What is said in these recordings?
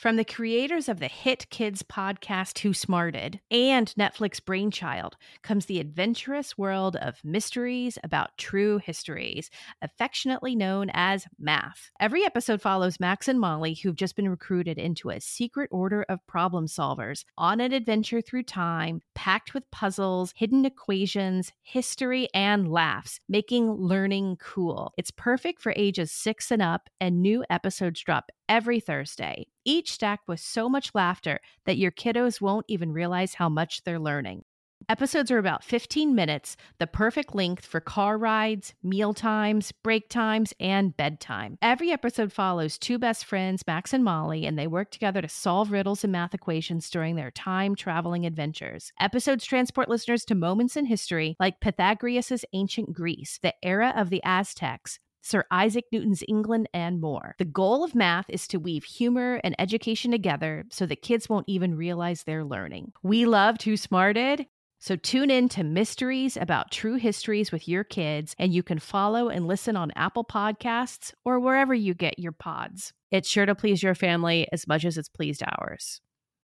From the creators of the hit kids podcast Who Smarted and Netflix Brainchild comes the adventurous world of mysteries about true histories, affectionately known as math. Every episode follows Max and Molly, who've just been recruited into a secret order of problem solvers on an adventure through time, packed with puzzles, hidden equations, history, and laughs, making learning cool. It's perfect for ages six and up, and new episodes drop every Thursday, each stacked with so much laughter that your kiddos won't even realize how much they're learning. Episodes are about 15 minutes, the perfect length for car rides, meal times, break times, and bedtime. Every episode follows two best friends, Max and Molly, and they work together to solve riddles and math equations during their time traveling adventures. Episodes transport listeners to moments in history like Pythagoras' ancient Greece, the era of the Aztecs, Sir Isaac Newton's England, and more. The goal of math is to weave humor and education together so that kids won't even realize they're learning. We loved Who Smarted. So tune in to Mysteries About True Histories with your kids, and you can follow and listen on Apple Podcasts or wherever you get your pods. It's sure to please your family as much as it's pleased ours.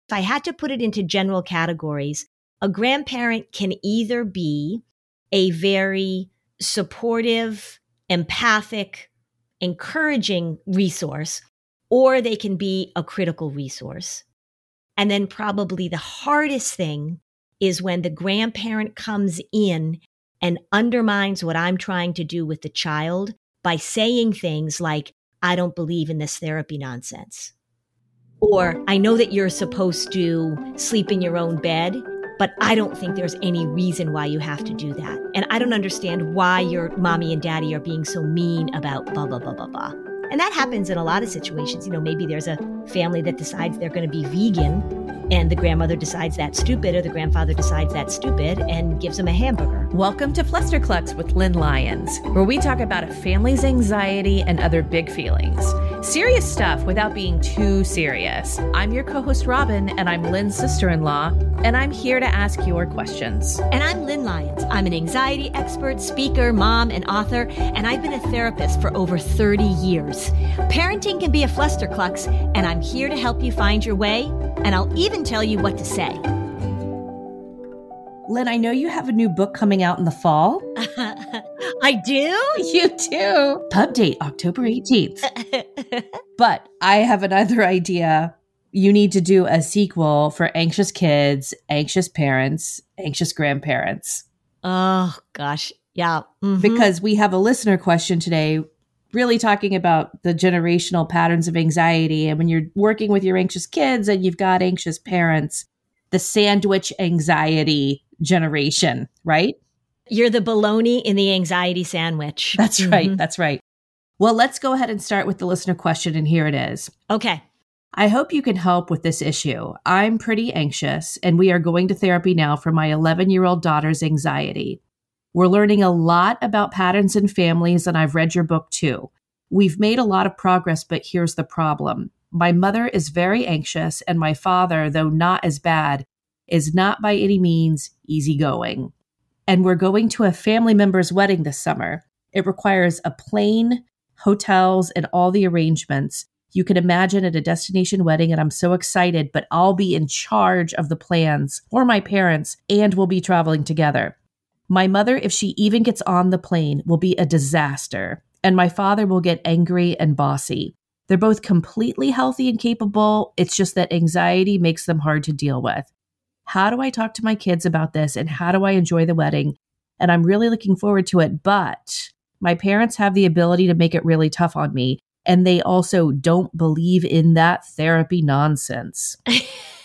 If I had to put it into general categories, a grandparent can either be a very supportive, empathic, encouraging resource, or they can be a critical resource. And then probably the hardest thing is when the grandparent comes in and undermines what I'm trying to do with the child by saying things like, I don't believe in this therapy nonsense. Or I know that you're supposed to sleep in your own bed, but I don't think there's any reason why you have to do that. And I don't understand why your mommy and daddy are being so mean about blah, blah, blah, blah, blah. And that happens in a lot of situations. You know, maybe there's a family that decides they're going to be vegan and the grandmother decides that's stupid or the grandfather decides that's stupid and gives him a hamburger. Welcome to Flusterclux with Lynn Lyons, where we talk about a family's anxiety and other big feelings. Serious stuff without being too serious. I'm your co host, Robin, and I'm Lynn's sister in law, and I'm here to ask your questions. And I'm Lynn Lyons. I'm an anxiety expert, speaker, mom, and author, and I've been a therapist for over 30 years. Parenting can be a flusterclux, and I'm here to help you find your way, and I'll even tell you what to say. Lynn, I know you have a new book coming out in the fall. I do? You do. Pub date October 18th. but I have another idea. You need to do a sequel for anxious kids, anxious parents, anxious grandparents. Oh, gosh. Yeah. Mm-hmm. Because we have a listener question today, really talking about the generational patterns of anxiety. And when you're working with your anxious kids and you've got anxious parents, the sandwich anxiety generation, right? You're the baloney in the anxiety sandwich. That's mm-hmm. right. That's right. Well, let's go ahead and start with the listener question, and here it is. Okay. I hope you can help with this issue. I'm pretty anxious, and we are going to therapy now for my 11 year old daughter's anxiety. We're learning a lot about patterns in families, and I've read your book too. We've made a lot of progress, but here's the problem. My mother is very anxious, and my father, though not as bad, is not by any means easygoing and we're going to a family member's wedding this summer. It requires a plane, hotels, and all the arrangements. You can imagine at a destination wedding, and I'm so excited, but I'll be in charge of the plans for my parents and we'll be traveling together. My mother, if she even gets on the plane, will be a disaster, and my father will get angry and bossy. They're both completely healthy and capable. It's just that anxiety makes them hard to deal with. How do I talk to my kids about this and how do I enjoy the wedding? And I'm really looking forward to it. But my parents have the ability to make it really tough on me. And they also don't believe in that therapy nonsense.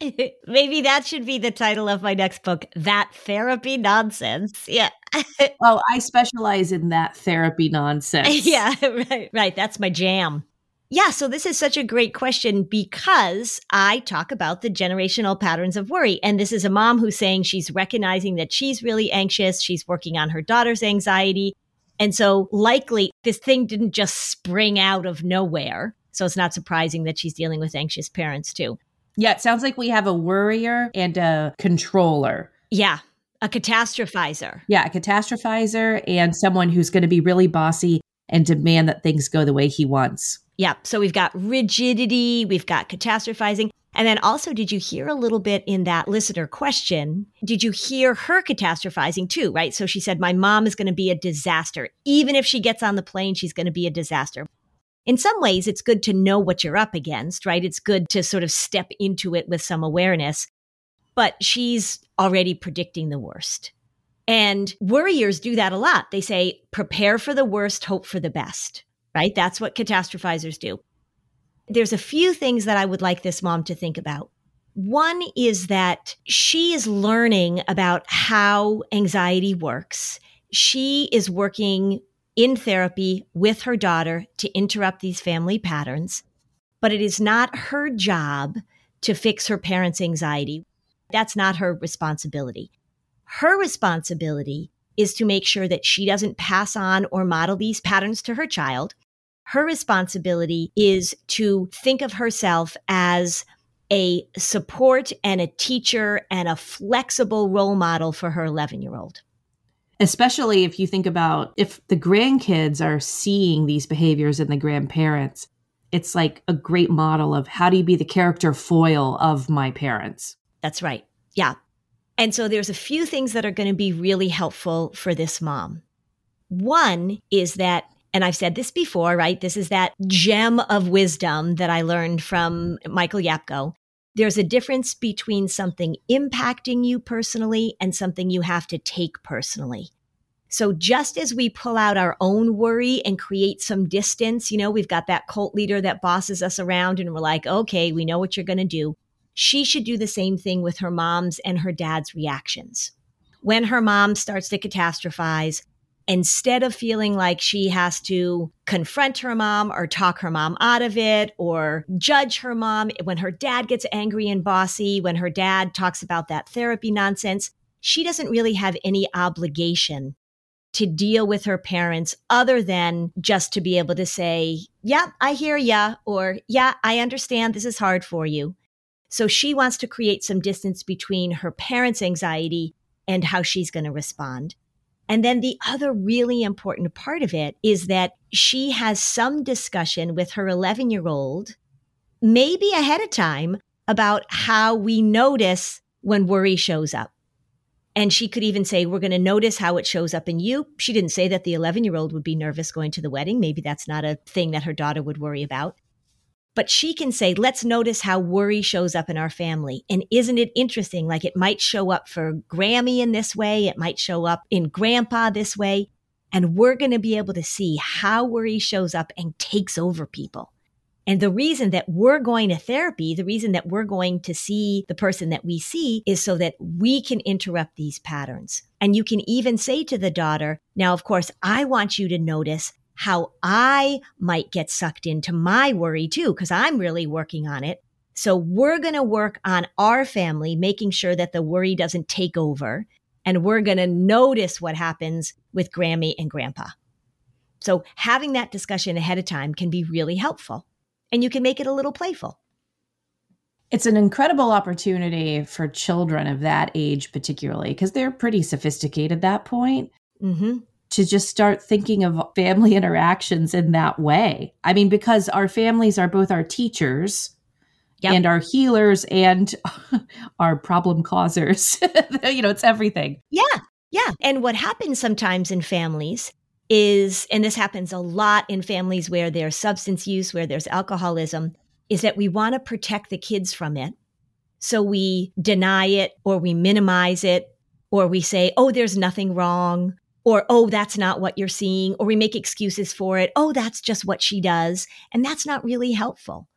Maybe that should be the title of my next book That Therapy Nonsense. Yeah. oh, I specialize in that therapy nonsense. Yeah, right, right. That's my jam. Yeah, so this is such a great question because I talk about the generational patterns of worry. And this is a mom who's saying she's recognizing that she's really anxious. She's working on her daughter's anxiety. And so likely this thing didn't just spring out of nowhere. So it's not surprising that she's dealing with anxious parents too. Yeah, it sounds like we have a worrier and a controller. Yeah, a catastrophizer. Yeah, a catastrophizer and someone who's going to be really bossy and demand that things go the way he wants. Yeah. So we've got rigidity, we've got catastrophizing. And then also, did you hear a little bit in that listener question? Did you hear her catastrophizing too, right? So she said, My mom is going to be a disaster. Even if she gets on the plane, she's going to be a disaster. In some ways, it's good to know what you're up against, right? It's good to sort of step into it with some awareness. But she's already predicting the worst. And worriers do that a lot. They say, prepare for the worst, hope for the best, right? That's what catastrophizers do. There's a few things that I would like this mom to think about. One is that she is learning about how anxiety works. She is working in therapy with her daughter to interrupt these family patterns, but it is not her job to fix her parents' anxiety. That's not her responsibility. Her responsibility is to make sure that she doesn't pass on or model these patterns to her child her responsibility is to think of herself as a support and a teacher and a flexible role model for her 11 year old. Especially if you think about if the grandkids are seeing these behaviors in the grandparents, it's like a great model of how do you be the character foil of my parents? That's right. Yeah. And so there's a few things that are going to be really helpful for this mom. One is that and I've said this before, right? This is that gem of wisdom that I learned from Michael Yapko. There's a difference between something impacting you personally and something you have to take personally. So just as we pull out our own worry and create some distance, you know, we've got that cult leader that bosses us around and we're like, okay, we know what you're going to do. She should do the same thing with her mom's and her dad's reactions. When her mom starts to catastrophize, instead of feeling like she has to confront her mom or talk her mom out of it or judge her mom when her dad gets angry and bossy, when her dad talks about that therapy nonsense, she doesn't really have any obligation to deal with her parents other than just to be able to say, Yeah, I hear ya, or Yeah, I understand this is hard for you. So she wants to create some distance between her parents' anxiety and how she's going to respond. And then the other really important part of it is that she has some discussion with her 11 year old, maybe ahead of time, about how we notice when worry shows up. And she could even say, We're going to notice how it shows up in you. She didn't say that the 11 year old would be nervous going to the wedding. Maybe that's not a thing that her daughter would worry about. But she can say, let's notice how worry shows up in our family. And isn't it interesting? Like it might show up for Grammy in this way, it might show up in Grandpa this way. And we're going to be able to see how worry shows up and takes over people. And the reason that we're going to therapy, the reason that we're going to see the person that we see is so that we can interrupt these patterns. And you can even say to the daughter, now, of course, I want you to notice how I might get sucked into my worry too, because I'm really working on it. So we're going to work on our family, making sure that the worry doesn't take over. And we're going to notice what happens with Grammy and Grandpa. So having that discussion ahead of time can be really helpful. And you can make it a little playful. It's an incredible opportunity for children of that age, particularly, because they're pretty sophisticated at that point. Mm-hmm to just start thinking of family interactions in that way. I mean, because our families are both our teachers yep. and our healers and our problem causers. you know, it's everything. Yeah. Yeah. And what happens sometimes in families is, and this happens a lot in families where there's substance use, where there's alcoholism, is that we want to protect the kids from it. So we deny it or we minimize it or we say, oh, there's nothing wrong or, oh, that's not what you're seeing, or we make excuses for it. Oh, that's just what she does. And that's not really helpful.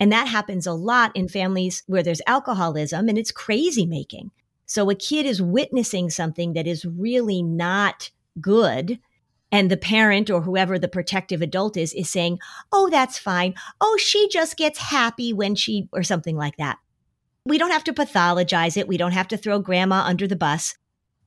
And that happens a lot in families where there's alcoholism and it's crazy making. So a kid is witnessing something that is really not good. And the parent or whoever the protective adult is, is saying, Oh, that's fine. Oh, she just gets happy when she, or something like that. We don't have to pathologize it. We don't have to throw grandma under the bus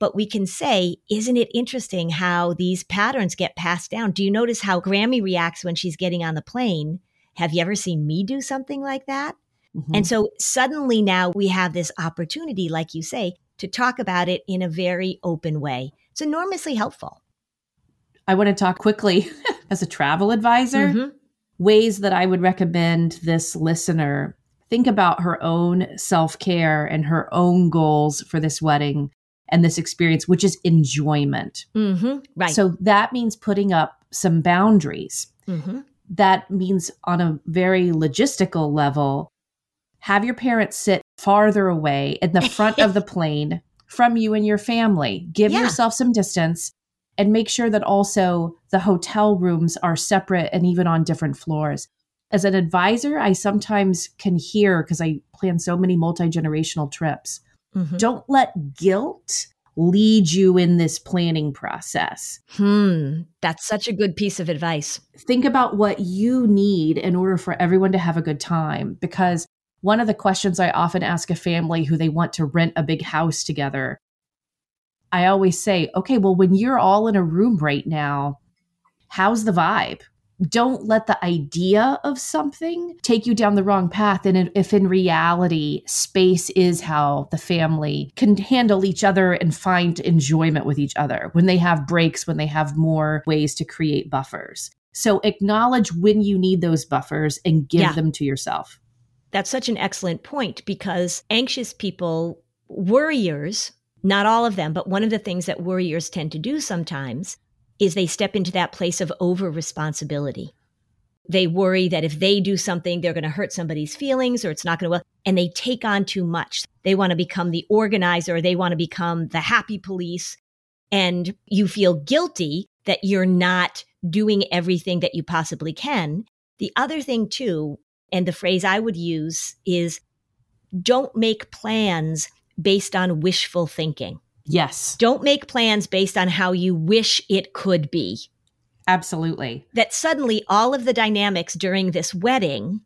but we can say, isn't it interesting how these patterns get passed down? Do you notice how Grammy reacts when she's getting on the plane? Have you ever seen me do something like that? Mm-hmm. And so suddenly now we have this opportunity, like you say, to talk about it in a very open way. It's enormously helpful. I want to talk quickly as a travel advisor. Mm-hmm. Ways that I would recommend this listener think about her own self care and her own goals for this wedding and this experience, which is enjoyment. Mm-hmm. Right. So that means putting up some boundaries. Mm-hmm. That means, on a very logistical level, have your parents sit farther away in the front of the plane from you and your family. Give yeah. yourself some distance and make sure that also the hotel rooms are separate and even on different floors. As an advisor, I sometimes can hear because I plan so many multi generational trips. Mm-hmm. Don't let guilt lead you in this planning process. Hmm, that's such a good piece of advice. Think about what you need in order for everyone to have a good time because one of the questions I often ask a family who they want to rent a big house together, I always say, okay, well, when you're all in a room right now, how's the vibe? Don't let the idea of something take you down the wrong path. And if in reality, space is how the family can handle each other and find enjoyment with each other when they have breaks, when they have more ways to create buffers. So acknowledge when you need those buffers and give yeah. them to yourself. That's such an excellent point because anxious people, worriers, not all of them, but one of the things that worriers tend to do sometimes is they step into that place of over responsibility. They worry that if they do something, they're going to hurt somebody's feelings or it's not going to, work. and they take on too much. They want to become the organizer, they want to become the happy police. And you feel guilty that you're not doing everything that you possibly can. The other thing, too, and the phrase I would use is don't make plans based on wishful thinking. Yes. Don't make plans based on how you wish it could be. Absolutely. That suddenly all of the dynamics during this wedding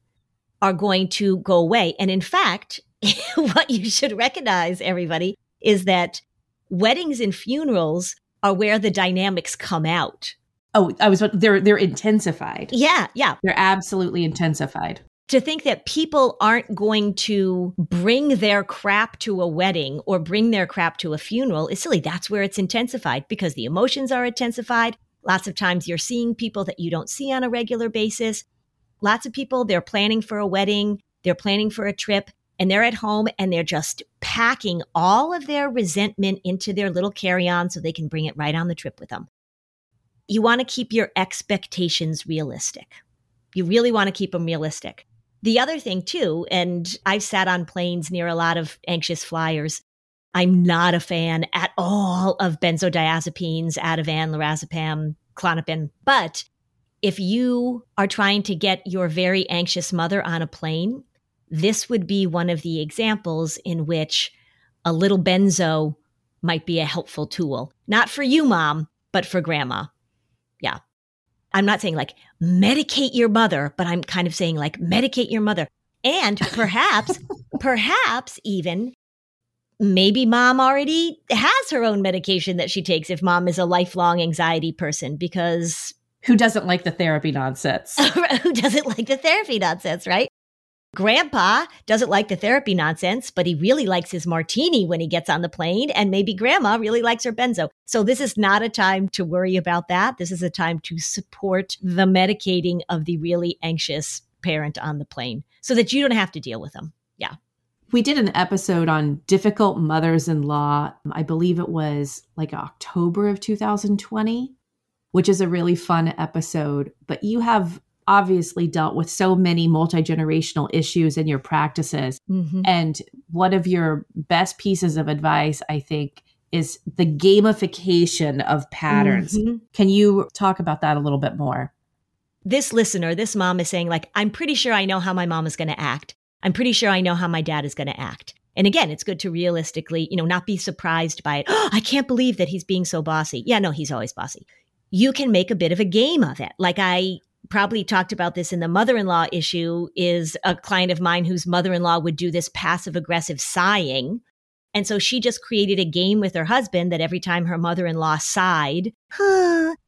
are going to go away. And in fact, what you should recognize, everybody, is that weddings and funerals are where the dynamics come out. Oh, I was they're they're intensified. Yeah, yeah. They're absolutely intensified to think that people aren't going to bring their crap to a wedding or bring their crap to a funeral is silly. That's where it's intensified because the emotions are intensified. Lots of times you're seeing people that you don't see on a regular basis. Lots of people, they're planning for a wedding, they're planning for a trip, and they're at home and they're just packing all of their resentment into their little carry on so they can bring it right on the trip with them. You want to keep your expectations realistic. You really want to keep them realistic. The other thing, too, and I've sat on planes near a lot of anxious flyers. I'm not a fan at all of benzodiazepines, Ativan, lorazepam, Klonopin. But if you are trying to get your very anxious mother on a plane, this would be one of the examples in which a little benzo might be a helpful tool. Not for you, mom, but for grandma. I'm not saying like medicate your mother, but I'm kind of saying like medicate your mother. And perhaps, perhaps even maybe mom already has her own medication that she takes if mom is a lifelong anxiety person because who doesn't like the therapy nonsense? who doesn't like the therapy nonsense, right? Grandpa doesn't like the therapy nonsense, but he really likes his martini when he gets on the plane. And maybe grandma really likes her benzo. So this is not a time to worry about that. This is a time to support the medicating of the really anxious parent on the plane so that you don't have to deal with them. Yeah. We did an episode on difficult mothers in law. I believe it was like October of 2020, which is a really fun episode. But you have obviously dealt with so many multi generational issues in your practices. Mm-hmm. And one of your best pieces of advice, I think, is the gamification of patterns. Mm-hmm. Can you talk about that a little bit more? This listener, this mom is saying, like, I'm pretty sure I know how my mom is going to act. I'm pretty sure I know how my dad is going to act. And again, it's good to realistically, you know, not be surprised by it. Oh, I can't believe that he's being so bossy. Yeah, no, he's always bossy. You can make a bit of a game of it. Like I probably talked about this in the mother-in-law issue is a client of mine whose mother-in-law would do this passive aggressive sighing. And so she just created a game with her husband that every time her mother-in-law sighed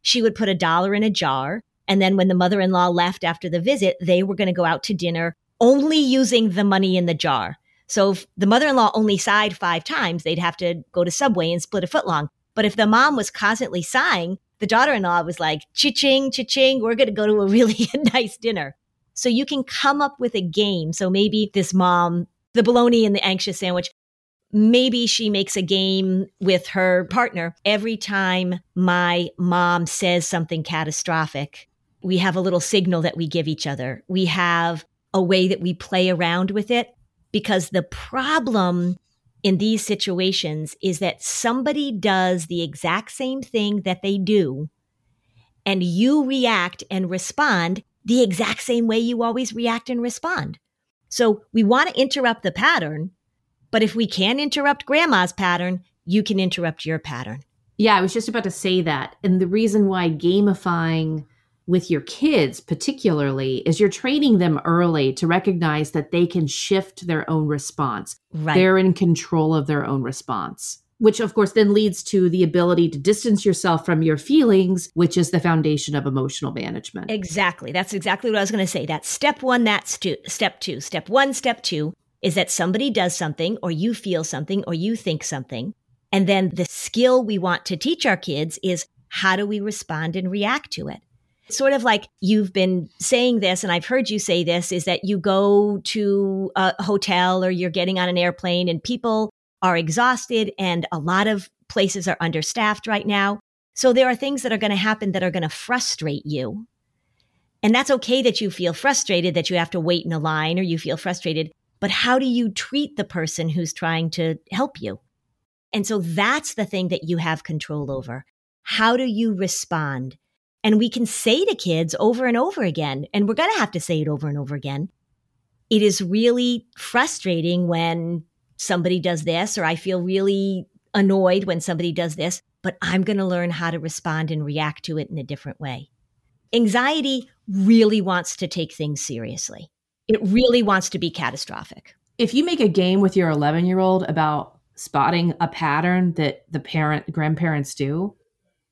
she would put a dollar in a jar. And then when the mother-in-law left after the visit they were going to go out to dinner only using the money in the jar. So if the mother-in-law only sighed five times they'd have to go to subway and split a footlong. But if the mom was constantly sighing the daughter in law was like, cha-ching, cha-ching, we're going to go to a really nice dinner. So you can come up with a game. So maybe this mom, the bologna and the anxious sandwich, maybe she makes a game with her partner. Every time my mom says something catastrophic, we have a little signal that we give each other. We have a way that we play around with it because the problem in these situations is that somebody does the exact same thing that they do and you react and respond the exact same way you always react and respond. So we want to interrupt the pattern, but if we can interrupt grandma's pattern, you can interrupt your pattern. Yeah, I was just about to say that. And the reason why gamifying with your kids, particularly, is you're training them early to recognize that they can shift their own response. Right. They're in control of their own response, which of course then leads to the ability to distance yourself from your feelings, which is the foundation of emotional management. Exactly. That's exactly what I was going to say. That's step one, that's step two. Step one, step two is that somebody does something, or you feel something, or you think something. And then the skill we want to teach our kids is how do we respond and react to it? Sort of like you've been saying this, and I've heard you say this, is that you go to a hotel or you're getting on an airplane and people are exhausted and a lot of places are understaffed right now. So there are things that are going to happen that are going to frustrate you. And that's okay that you feel frustrated that you have to wait in a line or you feel frustrated. But how do you treat the person who's trying to help you? And so that's the thing that you have control over. How do you respond? And we can say to kids over and over again, and we're going to have to say it over and over again. It is really frustrating when somebody does this, or I feel really annoyed when somebody does this, but I'm going to learn how to respond and react to it in a different way. Anxiety really wants to take things seriously. It really wants to be catastrophic. If you make a game with your 11 year old about spotting a pattern that the parent grandparents do,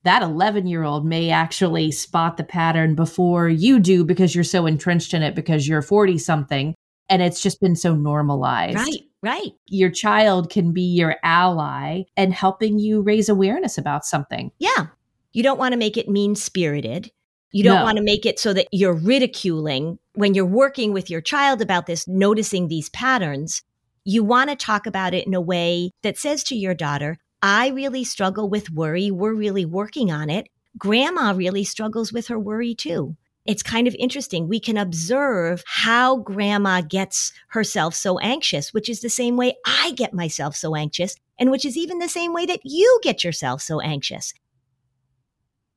that 11 year old may actually spot the pattern before you do because you're so entrenched in it because you're 40 something and it's just been so normalized. Right, right. Your child can be your ally and helping you raise awareness about something. Yeah. You don't want to make it mean spirited. You don't no. want to make it so that you're ridiculing when you're working with your child about this, noticing these patterns. You want to talk about it in a way that says to your daughter, I really struggle with worry. We're really working on it. Grandma really struggles with her worry too. It's kind of interesting. We can observe how grandma gets herself so anxious, which is the same way I get myself so anxious, and which is even the same way that you get yourself so anxious.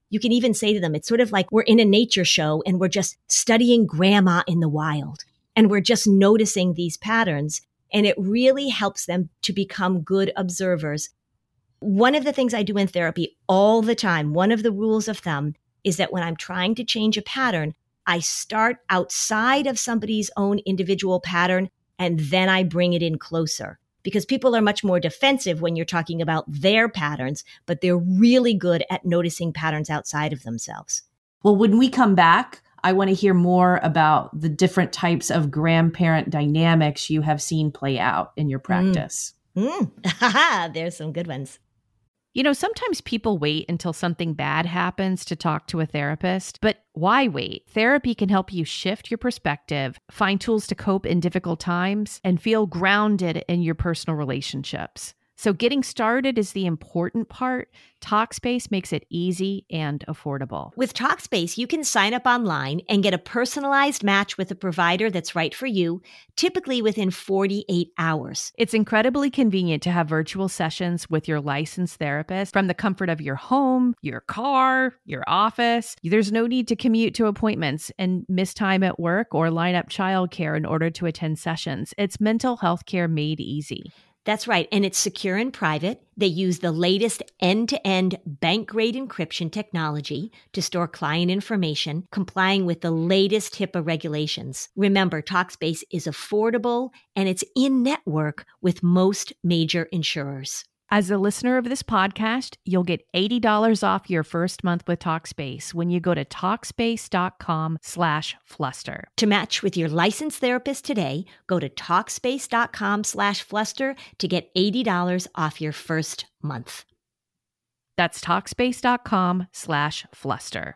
You can even say to them, it's sort of like we're in a nature show and we're just studying grandma in the wild and we're just noticing these patterns. And it really helps them to become good observers one of the things I do in therapy all the time, one of the rules of thumb is that when I'm trying to change a pattern, I start outside of somebody's own individual pattern and then I bring it in closer because people are much more defensive when you're talking about their patterns, but they're really good at noticing patterns outside of themselves. Well, when we come back, I want to hear more about the different types of grandparent dynamics you have seen play out in your mm. practice. Mm. Mm. There's some good ones. You know, sometimes people wait until something bad happens to talk to a therapist, but why wait? Therapy can help you shift your perspective, find tools to cope in difficult times, and feel grounded in your personal relationships. So, getting started is the important part. Talkspace makes it easy and affordable. With Talkspace, you can sign up online and get a personalized match with a provider that's right for you, typically within 48 hours. It's incredibly convenient to have virtual sessions with your licensed therapist from the comfort of your home, your car, your office. There's no need to commute to appointments and miss time at work or line up childcare in order to attend sessions. It's mental health care made easy. That's right. And it's secure and private. They use the latest end to end bank grade encryption technology to store client information, complying with the latest HIPAA regulations. Remember, Talkspace is affordable and it's in network with most major insurers. As a listener of this podcast, you'll get $80 off your first month with Talkspace when you go to Talkspace.com slash fluster. To match with your licensed therapist today, go to Talkspace.com slash fluster to get $80 off your first month. That's Talkspace.com slash fluster.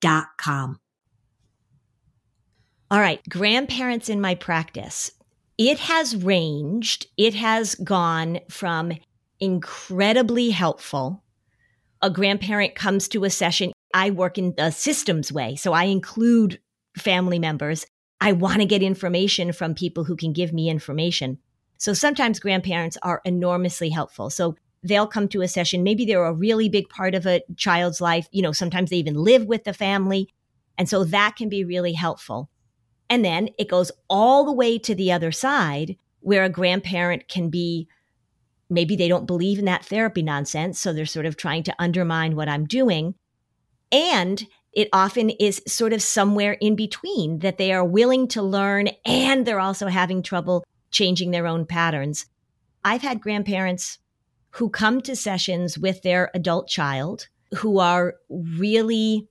com. All right, grandparents in my practice. It has ranged, it has gone from incredibly helpful. A grandparent comes to a session. I work in the systems way, so I include family members. I want to get information from people who can give me information. So sometimes grandparents are enormously helpful. So they'll come to a session. Maybe they're a really big part of a child's life. You know, sometimes they even live with the family. And so that can be really helpful. And then it goes all the way to the other side where a grandparent can be maybe they don't believe in that therapy nonsense. So they're sort of trying to undermine what I'm doing. And it often is sort of somewhere in between that they are willing to learn and they're also having trouble changing their own patterns. I've had grandparents who come to sessions with their adult child who are really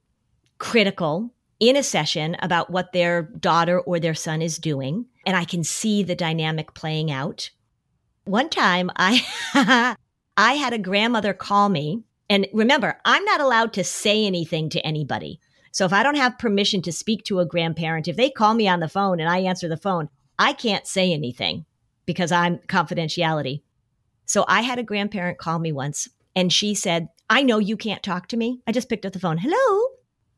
critical in a session about what their daughter or their son is doing. And I can see the dynamic playing out. One time I, I had a grandmother call me. And remember, I'm not allowed to say anything to anybody. So if I don't have permission to speak to a grandparent, if they call me on the phone and I answer the phone, I can't say anything because I'm confidentiality. So I had a grandparent call me once and she said, I know you can't talk to me. I just picked up the phone. Hello.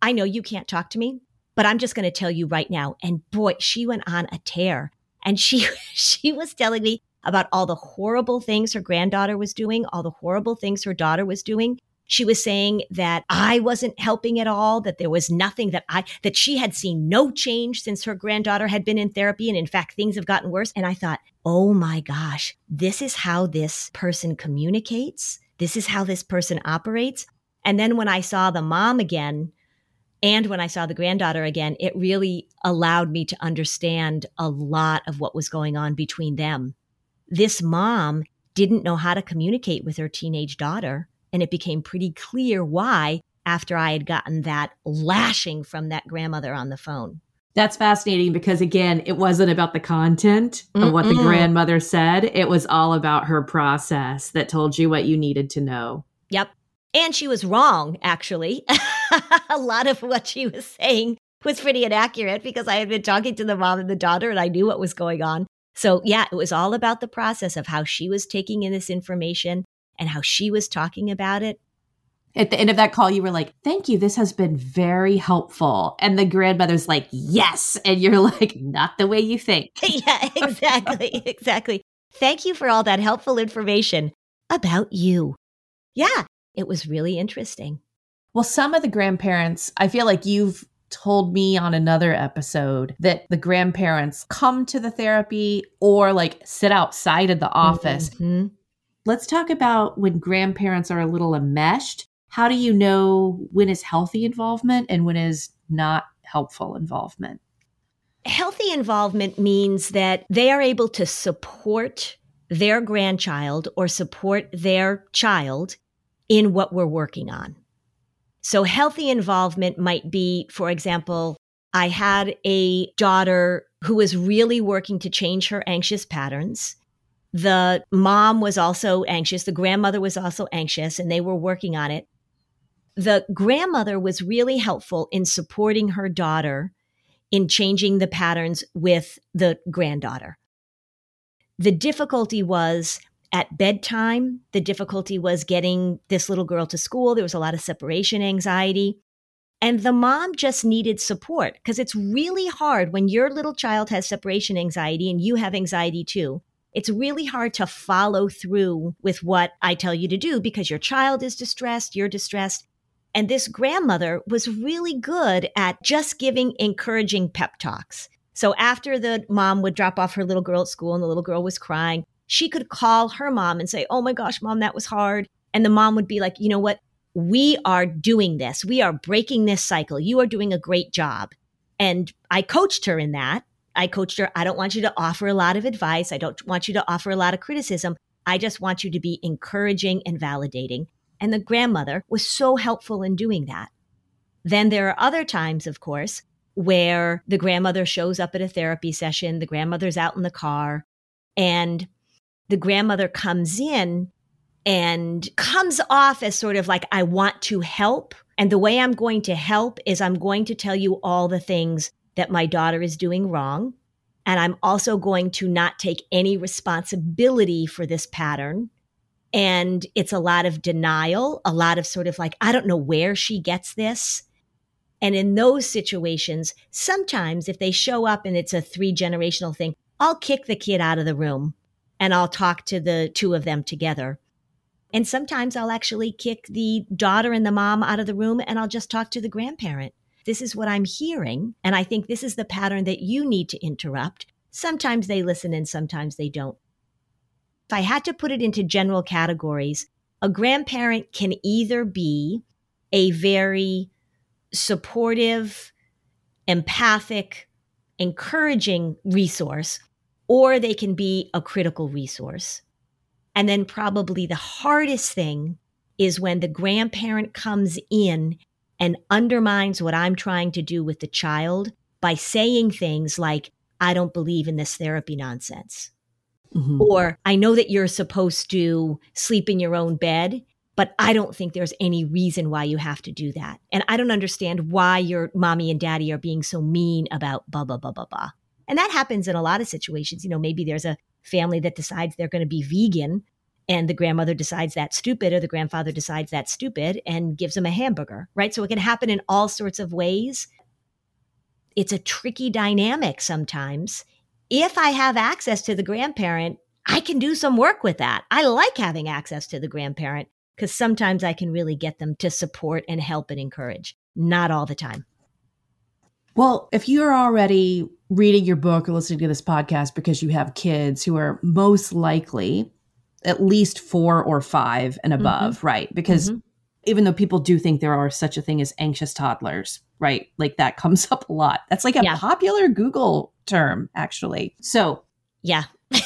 I know you can't talk to me, but I'm just going to tell you right now. And boy, she went on a tear and she, she was telling me about all the horrible things her granddaughter was doing, all the horrible things her daughter was doing. She was saying that I wasn't helping at all, that there was nothing that I, that she had seen no change since her granddaughter had been in therapy. And in fact, things have gotten worse. And I thought, oh my gosh, this is how this person communicates. This is how this person operates. And then when I saw the mom again, and when I saw the granddaughter again, it really allowed me to understand a lot of what was going on between them. This mom didn't know how to communicate with her teenage daughter. And it became pretty clear why after I had gotten that lashing from that grandmother on the phone. That's fascinating because, again, it wasn't about the content Mm-mm. of what the grandmother said. It was all about her process that told you what you needed to know. Yep. And she was wrong, actually. a lot of what she was saying was pretty inaccurate because I had been talking to the mom and the daughter and I knew what was going on. So, yeah, it was all about the process of how she was taking in this information and how she was talking about it. At the end of that call, you were like, Thank you. This has been very helpful. And the grandmother's like, Yes. And you're like, Not the way you think. yeah, exactly. exactly. Thank you for all that helpful information about you. Yeah, it was really interesting. Well, some of the grandparents, I feel like you've told me on another episode that the grandparents come to the therapy or like sit outside of the office. Mm-hmm. Let's talk about when grandparents are a little enmeshed. How do you know when is healthy involvement and when is not helpful involvement? Healthy involvement means that they are able to support their grandchild or support their child in what we're working on. So healthy involvement might be, for example, I had a daughter who was really working to change her anxious patterns. The mom was also anxious. The grandmother was also anxious and they were working on it. The grandmother was really helpful in supporting her daughter in changing the patterns with the granddaughter. The difficulty was at bedtime, the difficulty was getting this little girl to school. There was a lot of separation anxiety. And the mom just needed support because it's really hard when your little child has separation anxiety and you have anxiety too. It's really hard to follow through with what I tell you to do because your child is distressed, you're distressed. And this grandmother was really good at just giving encouraging pep talks. So after the mom would drop off her little girl at school and the little girl was crying, she could call her mom and say, Oh my gosh, mom, that was hard. And the mom would be like, You know what? We are doing this. We are breaking this cycle. You are doing a great job. And I coached her in that. I coached her. I don't want you to offer a lot of advice. I don't want you to offer a lot of criticism. I just want you to be encouraging and validating. And the grandmother was so helpful in doing that. Then there are other times, of course, where the grandmother shows up at a therapy session, the grandmother's out in the car, and the grandmother comes in and comes off as sort of like, I want to help. And the way I'm going to help is I'm going to tell you all the things that my daughter is doing wrong. And I'm also going to not take any responsibility for this pattern. And it's a lot of denial, a lot of sort of like, I don't know where she gets this. And in those situations, sometimes if they show up and it's a three generational thing, I'll kick the kid out of the room and I'll talk to the two of them together. And sometimes I'll actually kick the daughter and the mom out of the room and I'll just talk to the grandparent. This is what I'm hearing. And I think this is the pattern that you need to interrupt. Sometimes they listen and sometimes they don't. If I had to put it into general categories, a grandparent can either be a very supportive, empathic, encouraging resource or they can be a critical resource. And then probably the hardest thing is when the grandparent comes in and undermines what I'm trying to do with the child by saying things like, I don't believe in this therapy nonsense. Mm-hmm. Or I know that you're supposed to sleep in your own bed, but I don't think there's any reason why you have to do that. And I don't understand why your mommy and daddy are being so mean about blah, blah, blah, blah, blah. And that happens in a lot of situations. You know, maybe there's a family that decides they're going to be vegan and the grandmother decides that's stupid or the grandfather decides that's stupid and gives them a hamburger, right? So it can happen in all sorts of ways. It's a tricky dynamic sometimes. If I have access to the grandparent, I can do some work with that. I like having access to the grandparent because sometimes I can really get them to support and help and encourage. Not all the time. Well, if you're already reading your book or listening to this podcast because you have kids who are most likely at least four or five and mm-hmm. above, mm-hmm. right? Because mm-hmm. Even though people do think there are such a thing as anxious toddlers, right? Like that comes up a lot. That's like a yeah. popular Google term, actually. So, yeah.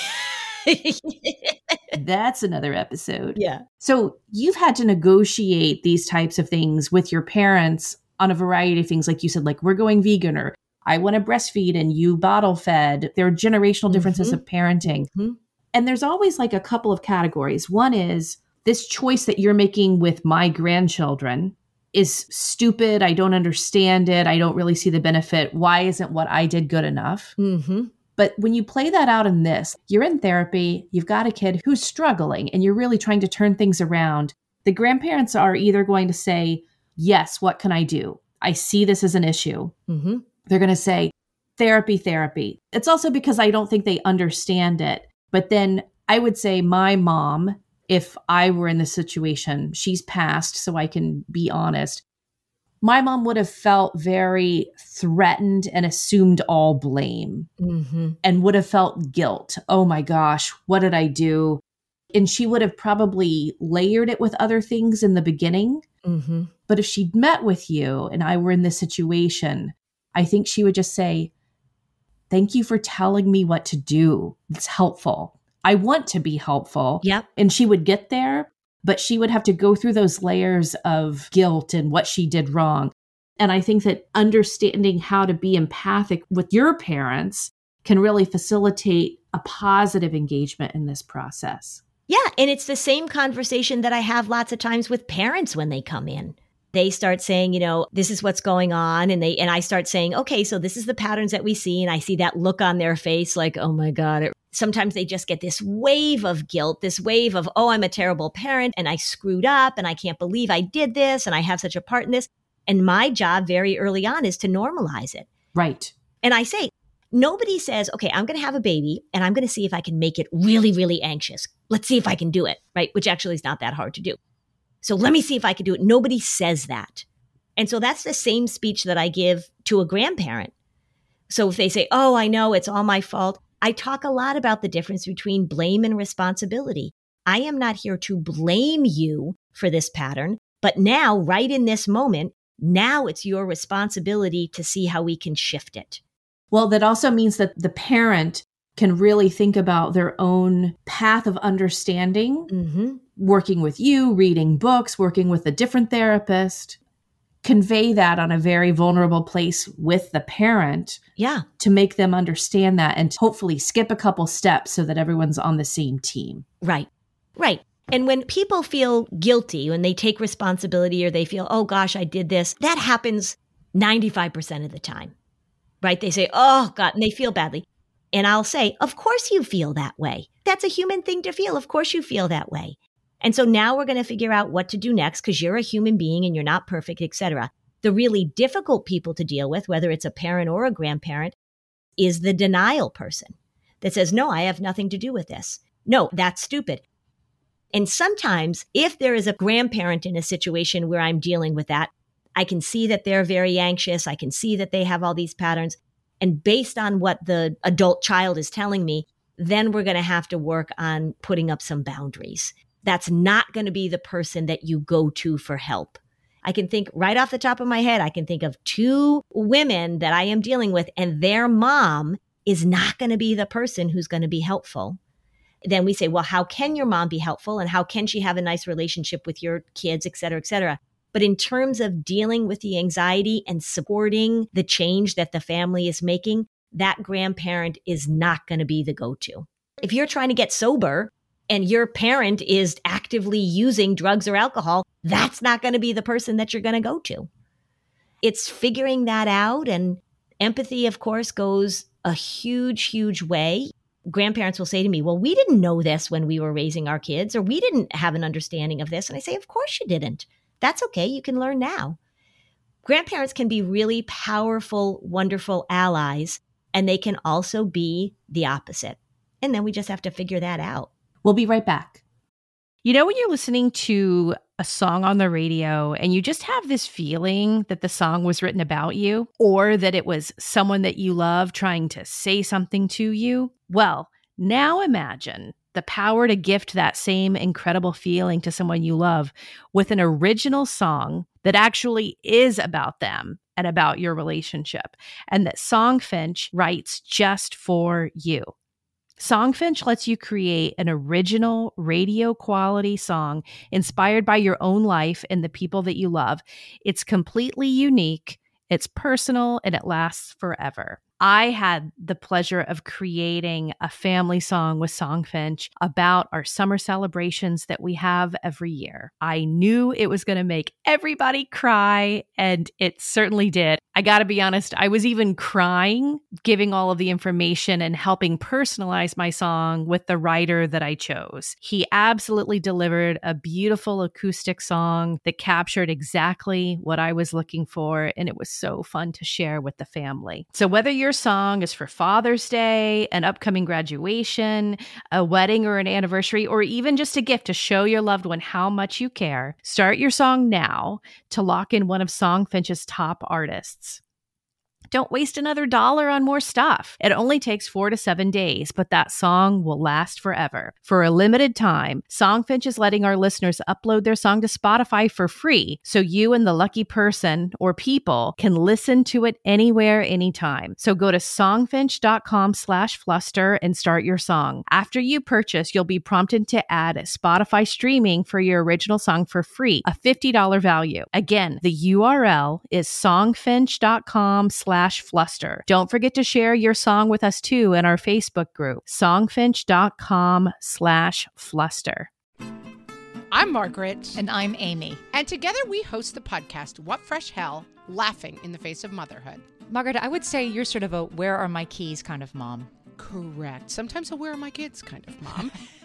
That's another episode. Yeah. So, you've had to negotiate these types of things with your parents on a variety of things. Like you said, like we're going vegan or I want to breastfeed and you bottle fed. There are generational differences mm-hmm. of parenting. Mm-hmm. And there's always like a couple of categories. One is this choice that you're making with my grandchildren is stupid. I don't understand it. I don't really see the benefit. Why isn't what I did good enough? Mm-hmm. But when you play that out in this, you're in therapy, you've got a kid who's struggling, and you're really trying to turn things around. The grandparents are either going to say, yes, what can I do? I see this as an issue. Mm-hmm. They're going to say, therapy, therapy. It's also because I don't think they understand it. But then I would say, my mom, if I were in this situation, she's passed, so I can be honest. my mom would have felt very threatened and assumed all blame mm-hmm. and would have felt guilt. Oh my gosh, what did I do? And she would have probably layered it with other things in the beginning. Mm-hmm. But if she'd met with you and I were in this situation, I think she would just say, Thank you for telling me what to do. It's helpful. I want to be helpful. Yep. And she would get there, but she would have to go through those layers of guilt and what she did wrong. And I think that understanding how to be empathic with your parents can really facilitate a positive engagement in this process. Yeah. And it's the same conversation that I have lots of times with parents when they come in. They start saying, you know, this is what's going on. And they, and I start saying, okay, so this is the patterns that we see. And I see that look on their face like, oh my God, it sometimes they just get this wave of guilt, this wave of, oh, I'm a terrible parent and I screwed up and I can't believe I did this and I have such a part in this. And my job very early on is to normalize it. Right. And I say, nobody says, okay, I'm going to have a baby and I'm going to see if I can make it really, really anxious. Let's see if I can do it. Right. Which actually is not that hard to do. So let me see if I can do it. Nobody says that. And so that's the same speech that I give to a grandparent. So if they say, oh, I know it's all my fault, I talk a lot about the difference between blame and responsibility. I am not here to blame you for this pattern, but now, right in this moment, now it's your responsibility to see how we can shift it. Well, that also means that the parent can really think about their own path of understanding, mm-hmm. working with you, reading books, working with a different therapist convey that on a very vulnerable place with the parent. Yeah. To make them understand that and hopefully skip a couple steps so that everyone's on the same team. Right. Right. And when people feel guilty, when they take responsibility or they feel, oh gosh, I did this, that happens 95% of the time, right? They say, oh God, and they feel badly. And I'll say, of course you feel that way. That's a human thing to feel. Of course you feel that way. And so now we're going to figure out what to do next because you're a human being and you're not perfect, etc. The really difficult people to deal with, whether it's a parent or a grandparent, is the denial person that says, no, I have nothing to do with this. No, that's stupid. And sometimes if there is a grandparent in a situation where I'm dealing with that, I can see that they're very anxious. I can see that they have all these patterns. And based on what the adult child is telling me, then we're going to have to work on putting up some boundaries that's not going to be the person that you go to for help. I can think right off the top of my head, I can think of two women that I am dealing with, and their mom is not going to be the person who's going to be helpful. Then we say, well, how can your mom be helpful? And how can she have a nice relationship with your kids, et cetera, et cetera? But in terms of dealing with the anxiety and supporting the change that the family is making, that grandparent is not going to be the go to. If you're trying to get sober, and your parent is actively using drugs or alcohol, that's not going to be the person that you're going to go to. It's figuring that out. And empathy, of course, goes a huge, huge way. Grandparents will say to me, Well, we didn't know this when we were raising our kids, or we didn't have an understanding of this. And I say, Of course you didn't. That's okay. You can learn now. Grandparents can be really powerful, wonderful allies, and they can also be the opposite. And then we just have to figure that out. We'll be right back. You know, when you're listening to a song on the radio and you just have this feeling that the song was written about you or that it was someone that you love trying to say something to you? Well, now imagine the power to gift that same incredible feeling to someone you love with an original song that actually is about them and about your relationship, and that Songfinch writes just for you. Songfinch lets you create an original radio quality song inspired by your own life and the people that you love. It's completely unique, it's personal, and it lasts forever. I had the pleasure of creating a family song with Songfinch about our summer celebrations that we have every year. I knew it was going to make everybody cry, and it certainly did. I got to be honest, I was even crying giving all of the information and helping personalize my song with the writer that I chose. He absolutely delivered a beautiful acoustic song that captured exactly what I was looking for, and it was so fun to share with the family. So, whether you're song is for Father's Day, an upcoming graduation, a wedding or an anniversary, or even just a gift to show your loved one how much you care, start your song now to lock in one of Songfinch's top artists. Don't waste another dollar on more stuff. It only takes four to seven days, but that song will last forever. For a limited time, Songfinch is letting our listeners upload their song to Spotify for free, so you and the lucky person or people can listen to it anywhere, anytime. So go to songfinch.com slash fluster and start your song. After you purchase, you'll be prompted to add Spotify streaming for your original song for free, a $50 value. Again, the URL is songfinch.com slash slash fluster. Don't forget to share your song with us too in our Facebook group, songfinch.com slash fluster. I'm Margaret. And I'm Amy. And together we host the podcast, What Fresh Hell Laughing in the Face of Motherhood. Margaret, I would say you're sort of a where are my keys kind of mom. Correct. Sometimes a where are my kids kind of mom.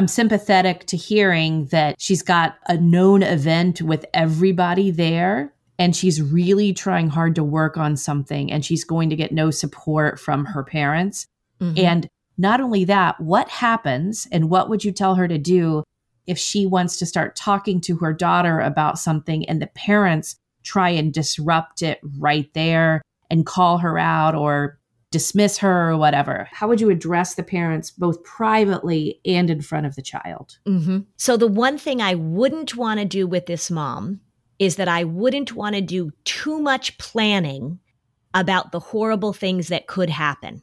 I'm sympathetic to hearing that she's got a known event with everybody there and she's really trying hard to work on something and she's going to get no support from her parents. Mm-hmm. And not only that, what happens and what would you tell her to do if she wants to start talking to her daughter about something and the parents try and disrupt it right there and call her out or dismiss her or whatever? How would you address the parents both privately and in front of the child? Mm-hmm. So, the one thing I wouldn't want to do with this mom is that I wouldn't want to do too much planning about the horrible things that could happen.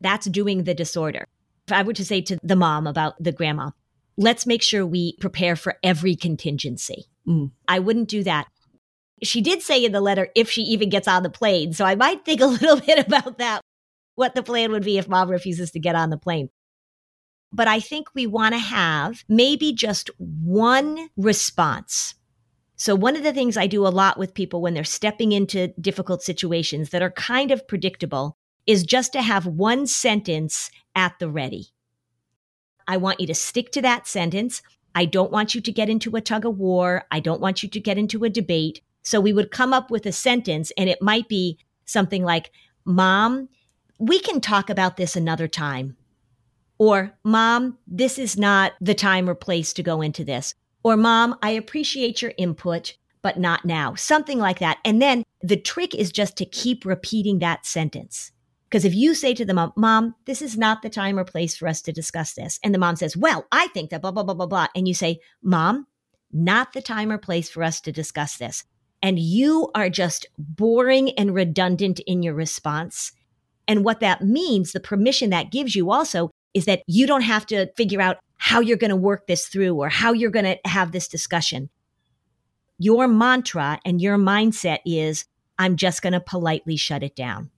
That's doing the disorder. If I were to say to the mom about the grandma, let's make sure we prepare for every contingency. Mm. I wouldn't do that. She did say in the letter if she even gets on the plane. So I might think a little bit about that what the plan would be if mom refuses to get on the plane. But I think we want to have maybe just one response. So, one of the things I do a lot with people when they're stepping into difficult situations that are kind of predictable is just to have one sentence at the ready. I want you to stick to that sentence. I don't want you to get into a tug of war. I don't want you to get into a debate. So we would come up with a sentence and it might be something like, Mom, we can talk about this another time. Or, Mom, this is not the time or place to go into this. Or, Mom, I appreciate your input, but not now. Something like that. And then the trick is just to keep repeating that sentence. Because if you say to the mom, Mom, this is not the time or place for us to discuss this. And the mom says, Well, I think that blah, blah, blah, blah, blah. And you say, Mom, not the time or place for us to discuss this. And you are just boring and redundant in your response and what that means, the permission that gives you also is that you don't have to figure out how you're going to work this through or how you're going to have this discussion. Your mantra and your mindset is, I'm just going to politely shut it down.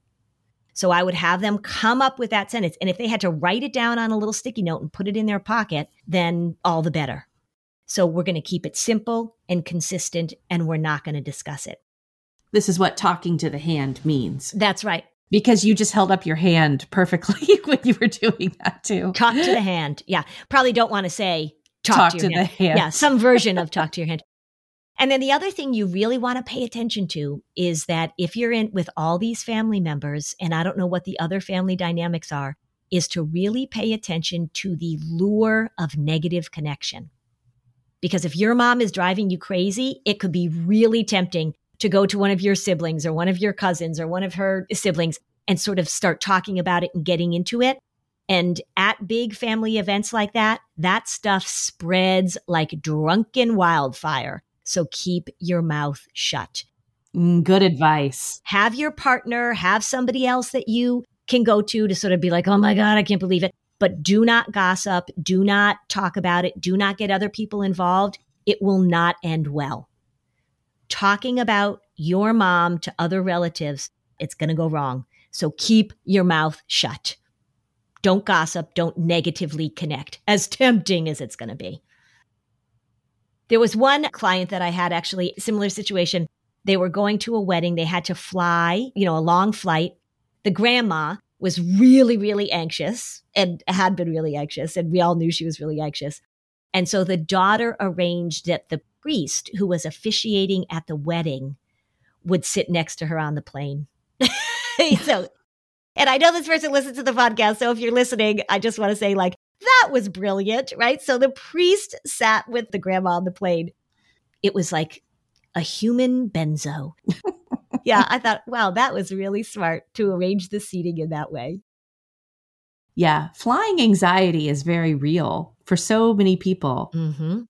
So I would have them come up with that sentence. And if they had to write it down on a little sticky note and put it in their pocket, then all the better. So we're going to keep it simple and consistent, and we're not going to discuss it. This is what talking to the hand means. That's right because you just held up your hand perfectly when you were doing that too. Talk to the hand. Yeah. Probably don't want to say talk, talk to, to hand. the hand. Yeah. Some version of talk to your hand. And then the other thing you really want to pay attention to is that if you're in with all these family members, and I don't know what the other family dynamics are, is to really pay attention to the lure of negative connection. Because if your mom is driving you crazy, it could be really tempting to go to one of your siblings or one of your cousins or one of her siblings and sort of start talking about it and getting into it. And at big family events like that, that stuff spreads like drunken wildfire. So keep your mouth shut. Mm, good advice. Have your partner, have somebody else that you can go to to sort of be like, oh my God, I can't believe it. But do not gossip. Do not talk about it. Do not get other people involved. It will not end well. Talking about your mom to other relatives, it's going to go wrong. So keep your mouth shut. Don't gossip. Don't negatively connect, as tempting as it's going to be. There was one client that I had actually similar situation. They were going to a wedding. They had to fly, you know, a long flight. The grandma was really, really anxious and had been really anxious. And we all knew she was really anxious. And so the daughter arranged that the priest who was officiating at the wedding would sit next to her on the plane. so, and I know this person listens to the podcast. So if you're listening, I just want to say, like, that was brilliant, right? So the priest sat with the grandma on the plane. It was like a human benzo. yeah, I thought, wow, that was really smart to arrange the seating in that way. Yeah, flying anxiety is very real for so many people. Mm-hmm.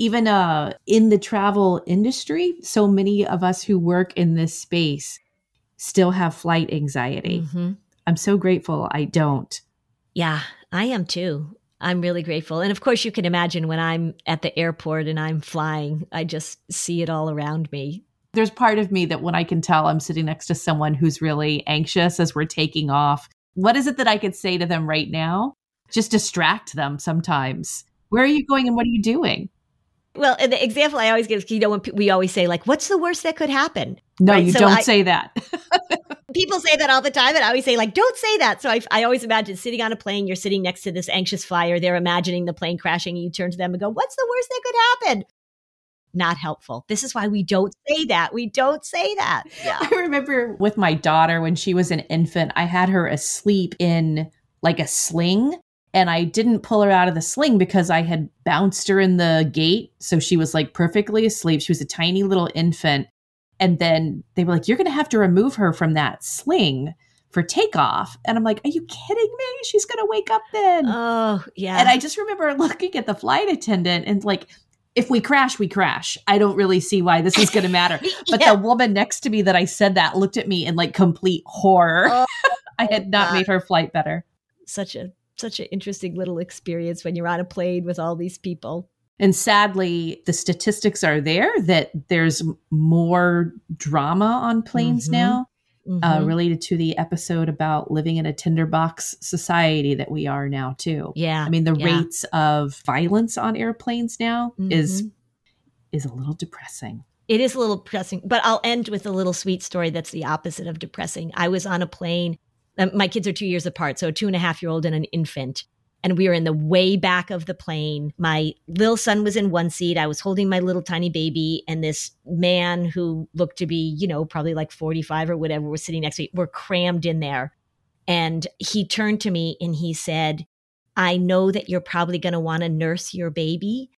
Even uh, in the travel industry, so many of us who work in this space still have flight anxiety. Mm-hmm. I'm so grateful I don't. Yeah, I am too. I'm really grateful. And of course, you can imagine when I'm at the airport and I'm flying, I just see it all around me. There's part of me that when I can tell I'm sitting next to someone who's really anxious as we're taking off, what is it that I could say to them right now? Just distract them sometimes. Where are you going and what are you doing? Well, and the example I always give, is, you know, when we always say, like, what's the worst that could happen? No, right? you so don't I, say that. people say that all the time. And I always say, like, don't say that. So I, I always imagine sitting on a plane, you're sitting next to this anxious flyer. They're imagining the plane crashing. And you turn to them and go, what's the worst that could happen? Not helpful. This is why we don't say that. We don't say that. Yeah. I remember with my daughter when she was an infant, I had her asleep in like a sling and I didn't pull her out of the sling because I had bounced her in the gate. So she was like perfectly asleep. She was a tiny little infant. And then they were like, You're going to have to remove her from that sling for takeoff. And I'm like, Are you kidding me? She's going to wake up then. Oh, yeah. And I just remember looking at the flight attendant and like, if we crash, we crash. I don't really see why this is going to matter. But yeah. the woman next to me that I said that looked at me in like complete horror. Oh, I had not God. made her flight better. Such a such an interesting little experience when you're on a plane with all these people. And sadly, the statistics are there that there's more drama on planes mm-hmm. now. Uh, mm-hmm. Uh, related to the episode about living in a tinderbox society that we are now too. Yeah, I mean the yeah. rates of violence on airplanes now mm-hmm. is is a little depressing. It is a little depressing, but I'll end with a little sweet story that's the opposite of depressing. I was on a plane um, my kids are two years apart, so a two and a half year old and an infant. And we were in the way back of the plane. My little son was in one seat. I was holding my little tiny baby, and this man who looked to be, you know, probably like 45 or whatever was sitting next to me. We're crammed in there. And he turned to me and he said, I know that you're probably going to want to nurse your baby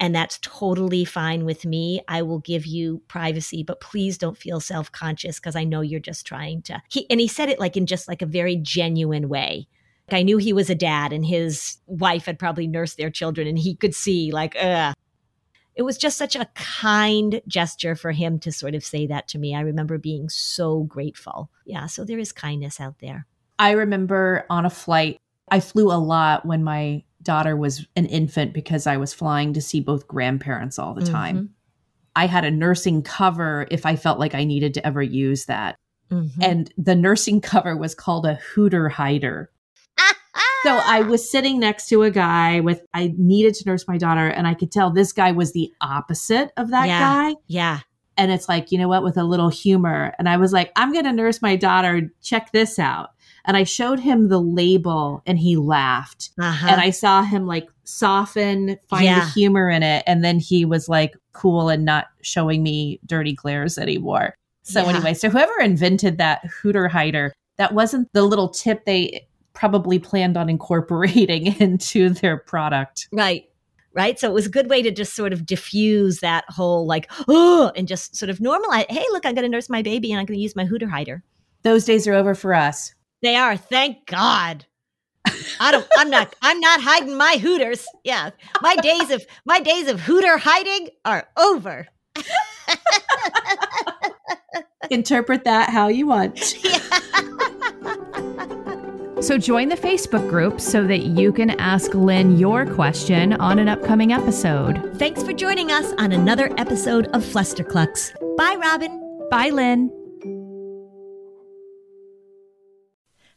and that's totally fine with me. I will give you privacy, but please don't feel self-conscious because I know you're just trying to. He and he said it like in just like a very genuine way. Like I knew he was a dad and his wife had probably nursed their children and he could see like uh it was just such a kind gesture for him to sort of say that to me. I remember being so grateful. Yeah, so there is kindness out there. I remember on a flight, I flew a lot when my daughter was an infant because I was flying to see both grandparents all the time. Mm-hmm. I had a nursing cover if I felt like I needed to ever use that. Mm-hmm. And the nursing cover was called a hooter hider. so I was sitting next to a guy with, I needed to nurse my daughter, and I could tell this guy was the opposite of that yeah. guy. Yeah. And it's like, you know what, with a little humor. And I was like, I'm going to nurse my daughter. Check this out and I showed him the label and he laughed. Uh-huh. And I saw him like soften, find yeah. the humor in it. And then he was like cool and not showing me dirty glares anymore. So, yeah. anyway, so whoever invented that hooter hider, that wasn't the little tip they probably planned on incorporating into their product. Right. Right. So it was a good way to just sort of diffuse that whole like, oh, and just sort of normalize. Hey, look, I'm going to nurse my baby and I'm going to use my hooter hider. Those days are over for us. They are. Thank God. I don't. I'm not. I'm not hiding my hooters. Yeah, my days of my days of hooter hiding are over. Interpret that how you want. So join the Facebook group so that you can ask Lynn your question on an upcoming episode. Thanks for joining us on another episode of Flusterclux. Bye, Robin. Bye, Lynn.